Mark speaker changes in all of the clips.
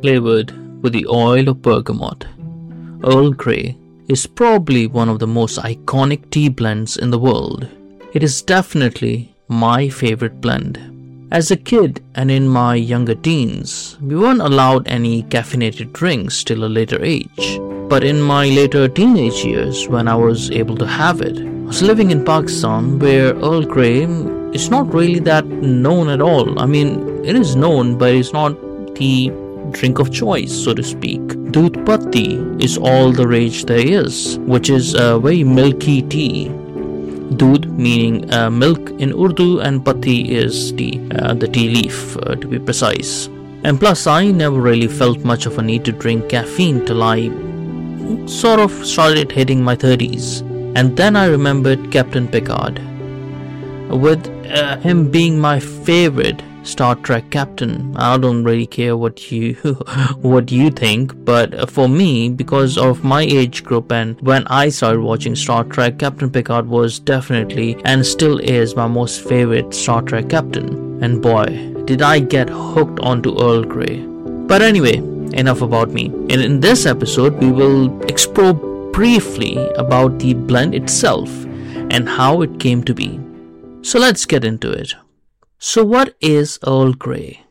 Speaker 1: flavored with the oil of bergamot. Earl Grey is probably one of the most iconic tea blends in the world. It is definitely my favorite blend. As a kid and in my younger teens, we weren't allowed any caffeinated drinks till a later age. But in my later teenage years, when I was able to have it, I was living in Pakistan where Earl Grey is not really that known at all. I mean, it is known, but it's not the drink of choice, so to speak. Doodhpatti is all the rage there is, which is a very milky tea Dood meaning uh, milk in Urdu and patti is tea, uh, the tea leaf uh, to be precise. And plus, I never really felt much of a need to drink caffeine till I sort of started hitting my 30s. And then I remembered Captain Picard. With uh, him being my favorite, Star Trek captain. I don't really care what you what you think, but for me, because of my age group and when I started watching Star Trek, Captain Picard was definitely and still is my most favorite Star Trek captain. And boy, did I get hooked onto Earl Grey. But anyway, enough about me. And in this episode, we will explore briefly about the blend itself and how it came to be. So let's get into it. So, what is Earl Grey?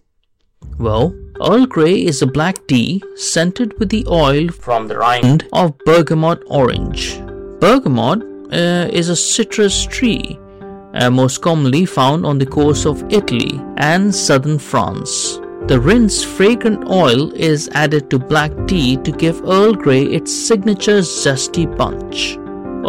Speaker 1: Well, Earl Grey is a black tea scented with the oil from the rind of bergamot orange. Bergamot uh, is a citrus tree uh, most commonly found on the coast of Italy and southern France. The rinsed fragrant oil is added to black tea to give Earl Grey its signature zesty punch.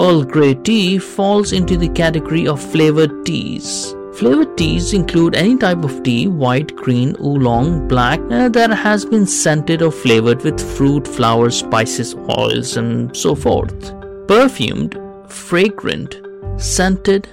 Speaker 1: Earl Grey tea falls into the category of flavored teas. Flavored teas include any type of tea, white, green, oolong, black, uh, that has been scented or flavored with fruit, flowers, spices, oils, and so forth. Perfumed, fragrant, scented,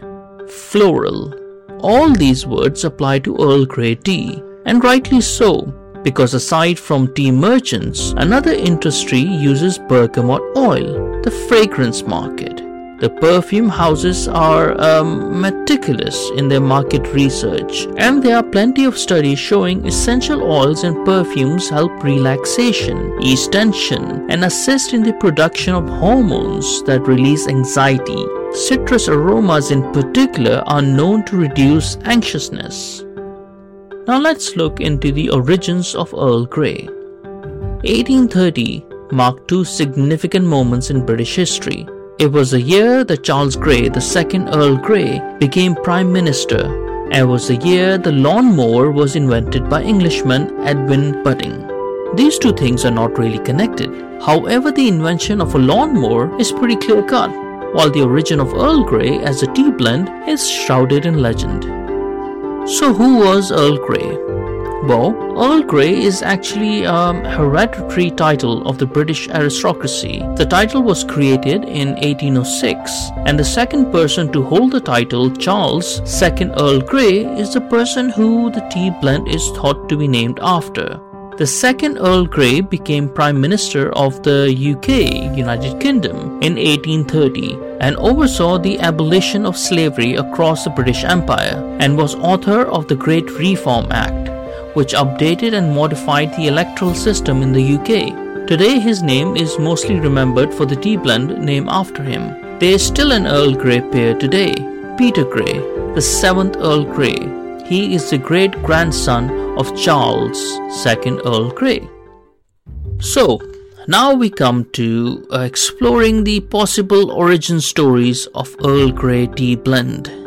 Speaker 1: floral. All these words apply to Earl Grey tea, and rightly so, because aside from tea merchants, another industry uses bergamot oil, the fragrance market. The perfume houses are um, meticulous in their market research, and there are plenty of studies showing essential oils and perfumes help relaxation, ease tension, and assist in the production of hormones that release anxiety. Citrus aromas, in particular, are known to reduce anxiousness. Now let's look into the origins of Earl Grey. 1830 marked two significant moments in British history. It was the year that Charles Grey, the second Earl Grey, became Prime Minister, It was the year the lawnmower was invented by Englishman Edwin Budding. These two things are not really connected. However, the invention of a lawnmower is pretty clear cut, while the origin of Earl Grey as a tea blend is shrouded in legend. So, who was Earl Grey? Earl Grey is actually a hereditary title of the British aristocracy. The title was created in 1806, and the second person to hold the title, Charles 2nd Earl Grey, is the person who the tea blend is thought to be named after. The second Earl Grey became Prime Minister of the UK, United Kingdom, in 1830 and oversaw the abolition of slavery across the British Empire and was author of the Great Reform Act which updated and modified the electoral system in the UK. Today, his name is mostly remembered for the tea blend named after him. There is still an Earl Grey pair today, Peter Grey, the seventh Earl Grey. He is the great grandson of Charles second Earl Grey. So, now we come to uh, exploring the possible origin stories of Earl Grey tea blend.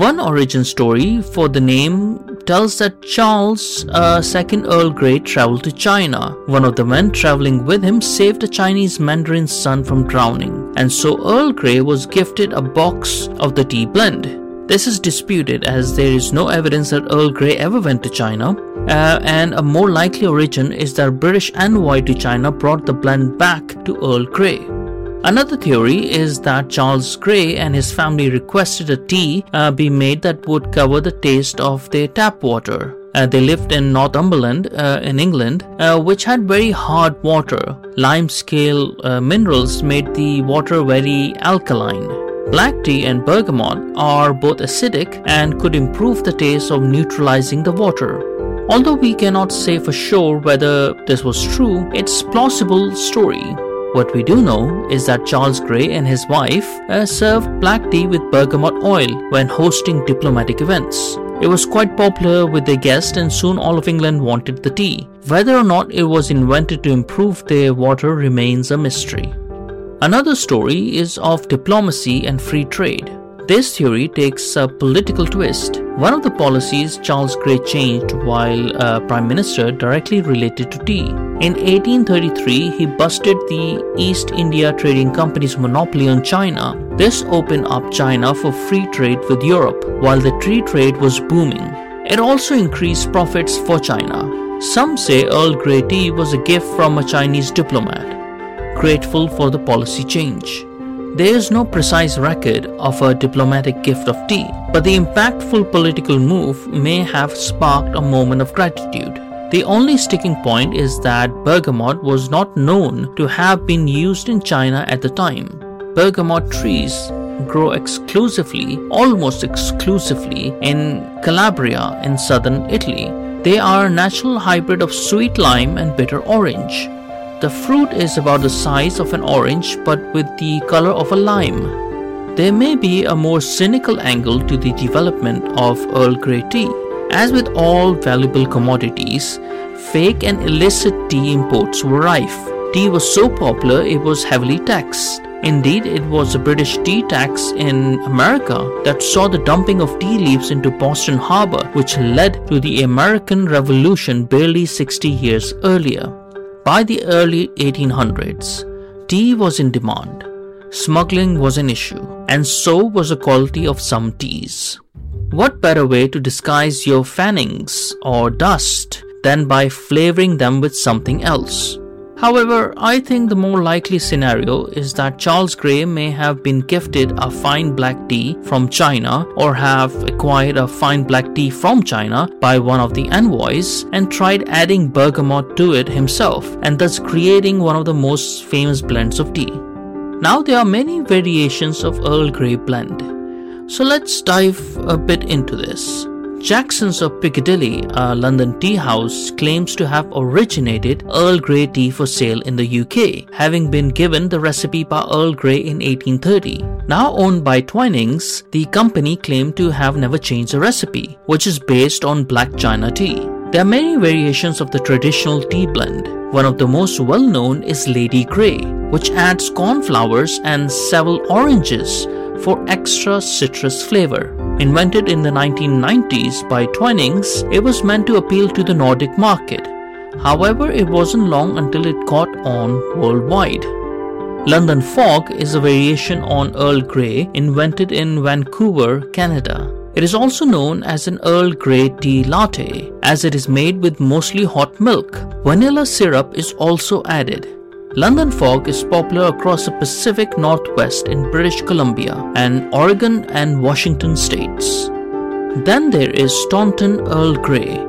Speaker 1: One origin story for the name tells that Charles uh, II Earl Grey traveled to China. One of the men traveling with him saved a Chinese mandarin's son from drowning, and so Earl Grey was gifted a box of the tea blend. This is disputed as there is no evidence that Earl Grey ever went to China, uh, and a more likely origin is that British envoy to China brought the blend back to Earl Grey. Another theory is that Charles Grey and his family requested a tea uh, be made that would cover the taste of their tap water. Uh, they lived in Northumberland uh, in England, uh, which had very hard water. Lime scale uh, minerals made the water very alkaline. Black tea and bergamot are both acidic and could improve the taste of neutralizing the water. Although we cannot say for sure whether this was true, it's plausible story. What we do know is that Charles Grey and his wife uh, served black tea with bergamot oil when hosting diplomatic events. It was quite popular with their guests and soon all of England wanted the tea. Whether or not it was invented to improve their water remains a mystery. Another story is of diplomacy and free trade. This theory takes a political twist. One of the policies Charles Grey changed while uh, Prime Minister directly related to tea. In 1833, he busted the East India Trading Company's monopoly on China. This opened up China for free trade with Europe, while the tea trade was booming. It also increased profits for China. Some say Earl Grey tea was a gift from a Chinese diplomat, grateful for the policy change. There is no precise record of a diplomatic gift of tea, but the impactful political move may have sparked a moment of gratitude. The only sticking point is that bergamot was not known to have been used in China at the time. Bergamot trees grow exclusively, almost exclusively, in Calabria in southern Italy. They are a natural hybrid of sweet lime and bitter orange. The fruit is about the size of an orange but with the color of a lime. There may be a more cynical angle to the development of Earl Grey tea. As with all valuable commodities, fake and illicit tea imports were rife. Tea was so popular it was heavily taxed. Indeed, it was the British tea tax in America that saw the dumping of tea leaves into Boston Harbor, which led to the American Revolution barely 60 years earlier. By the early 1800s, tea was in demand, smuggling was an issue, and so was the quality of some teas. What better way to disguise your fannings or dust than by flavoring them with something else? However, I think the more likely scenario is that Charles Grey may have been gifted a fine black tea from China or have acquired a fine black tea from China by one of the envoys and tried adding bergamot to it himself and thus creating one of the most famous blends of tea. Now there are many variations of Earl Grey blend. So let's dive a bit into this. Jackson's of Piccadilly, a London tea house, claims to have originated Earl Grey tea for sale in the UK, having been given the recipe by Earl Grey in 1830. Now owned by Twinings, the company claimed to have never changed the recipe, which is based on black china tea. There are many variations of the traditional tea blend. One of the most well known is Lady Grey, which adds cornflowers and Seville oranges for extra citrus flavor. Invented in the 1990s by Twinings, it was meant to appeal to the Nordic market. However, it wasn't long until it caught on worldwide. London Fog is a variation on Earl Grey invented in Vancouver, Canada. It is also known as an Earl Grey tea latte as it is made with mostly hot milk. Vanilla syrup is also added. London fog is popular across the Pacific Northwest in British Columbia and Oregon and Washington states. Then there is Staunton Earl Grey.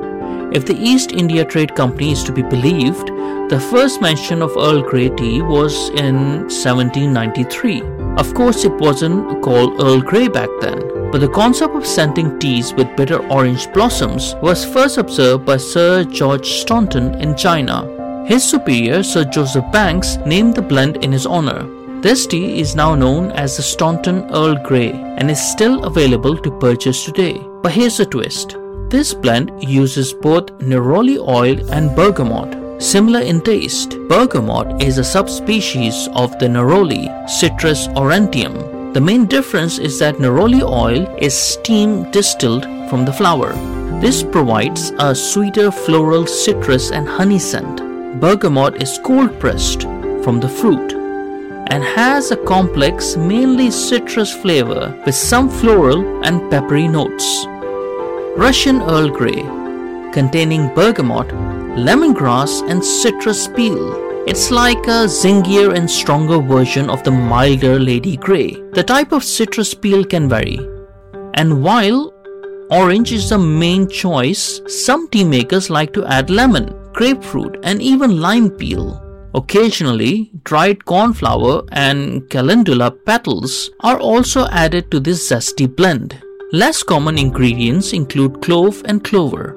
Speaker 1: If the East India Trade Company is to be believed, the first mention of Earl Grey tea was in 1793. Of course, it wasn't called Earl Grey back then, but the concept of scenting teas with bitter orange blossoms was first observed by Sir George Staunton in China his superior, Sir Joseph Banks, named the blend in his honor. This tea is now known as the Staunton Earl Grey and is still available to purchase today. But here's a twist. This blend uses both neroli oil and bergamot, similar in taste. Bergamot is a subspecies of the neroli, Citrus aurantium. The main difference is that neroli oil is steam distilled from the flower. This provides a sweeter floral citrus and honey scent bergamot is cold pressed from the fruit and has a complex, mainly citrus flavor with some floral and peppery notes. Russian Earl Grey, containing bergamot, lemongrass, and citrus peel. It's like a zingier and stronger version of the milder Lady Grey. The type of citrus peel can vary. And while orange is the main choice, some tea makers like to add lemon grapefruit, and even lime peel. Occasionally, dried cornflower and calendula petals are also added to this zesty blend. Less common ingredients include clove and clover.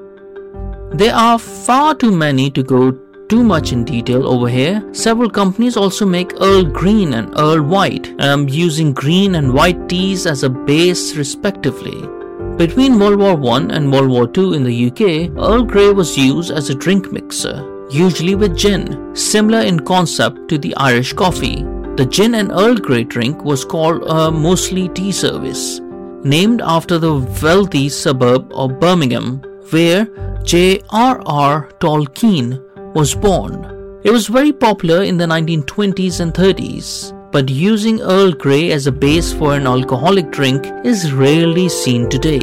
Speaker 1: There are far too many to go too much in detail over here. Several companies also make Earl Green and Earl White, um, using green and white teas as a base respectively. Between World War I and World War II in the UK, Earl Grey was used as a drink mixer, usually with gin, similar in concept to the Irish coffee. The gin and Earl Grey drink was called a Moseley tea service, named after the wealthy suburb of Birmingham, where J.R.R. Tolkien was born. It was very popular in the 1920s and 30s but using Earl Grey as a base for an alcoholic drink is rarely seen today.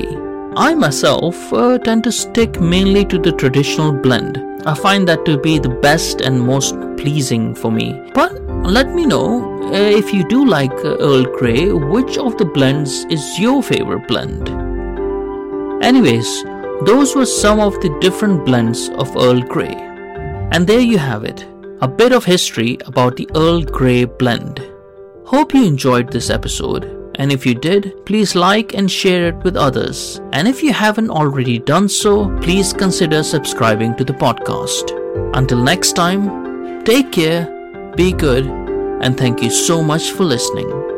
Speaker 1: I myself uh, tend to stick mainly to the traditional blend. I find that to be the best and most pleasing for me. But let me know uh, if you do like uh, Earl Grey, which of the blends is your favorite blend? Anyways, those were some of the different blends of Earl Grey. And there you have it a bit of history about the Earl Grey blend. Hope you enjoyed this episode. And if you did, please like and share it with others. And if you haven't already done so, please consider subscribing to the podcast. Until next time, take care, be good, and thank you so much for listening.